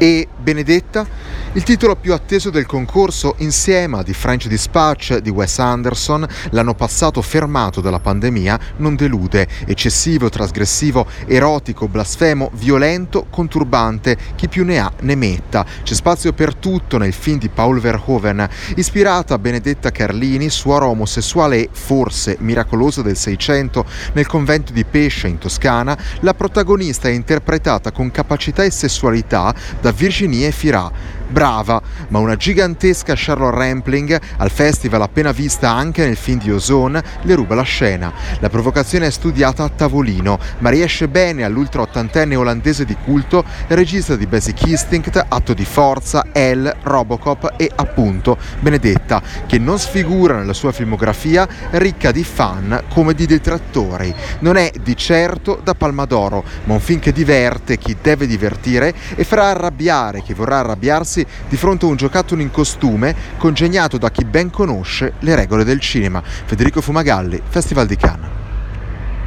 E Benedetta? Il titolo più atteso del concorso insieme a di French Dispatch di Wes Anderson, l'anno passato fermato dalla pandemia, non delude. Eccessivo, trasgressivo, erotico, blasfemo, violento, conturbante, chi più ne ha ne metta. C'è spazio per tutto nel film di Paul Verhoeven, ispirata a Benedetta Carlini, suora omosessuale e forse miracolosa del Seicento, nel convento di Pescia in Toscana, la protagonista è interpretata con capacità e sessualità da Virginie Fira brava, ma una gigantesca Charlotte Rampling al festival appena vista anche nel film di Ozone le ruba la scena. La provocazione è studiata a tavolino, ma riesce bene all'ultra ottantenne olandese di culto, regista di Basic Instinct, Atto di Forza, L, Robocop e appunto Benedetta, che non sfigura nella sua filmografia ricca di fan come di detrattori. Non è di certo da Palma d'Oro, ma un film che diverte chi deve divertire e farà arrabbiare chi vorrà arrabbiarsi di fronte a un giocattolo in costume congegnato da chi ben conosce le regole del cinema. Federico Fumagalli, Festival di Cannes.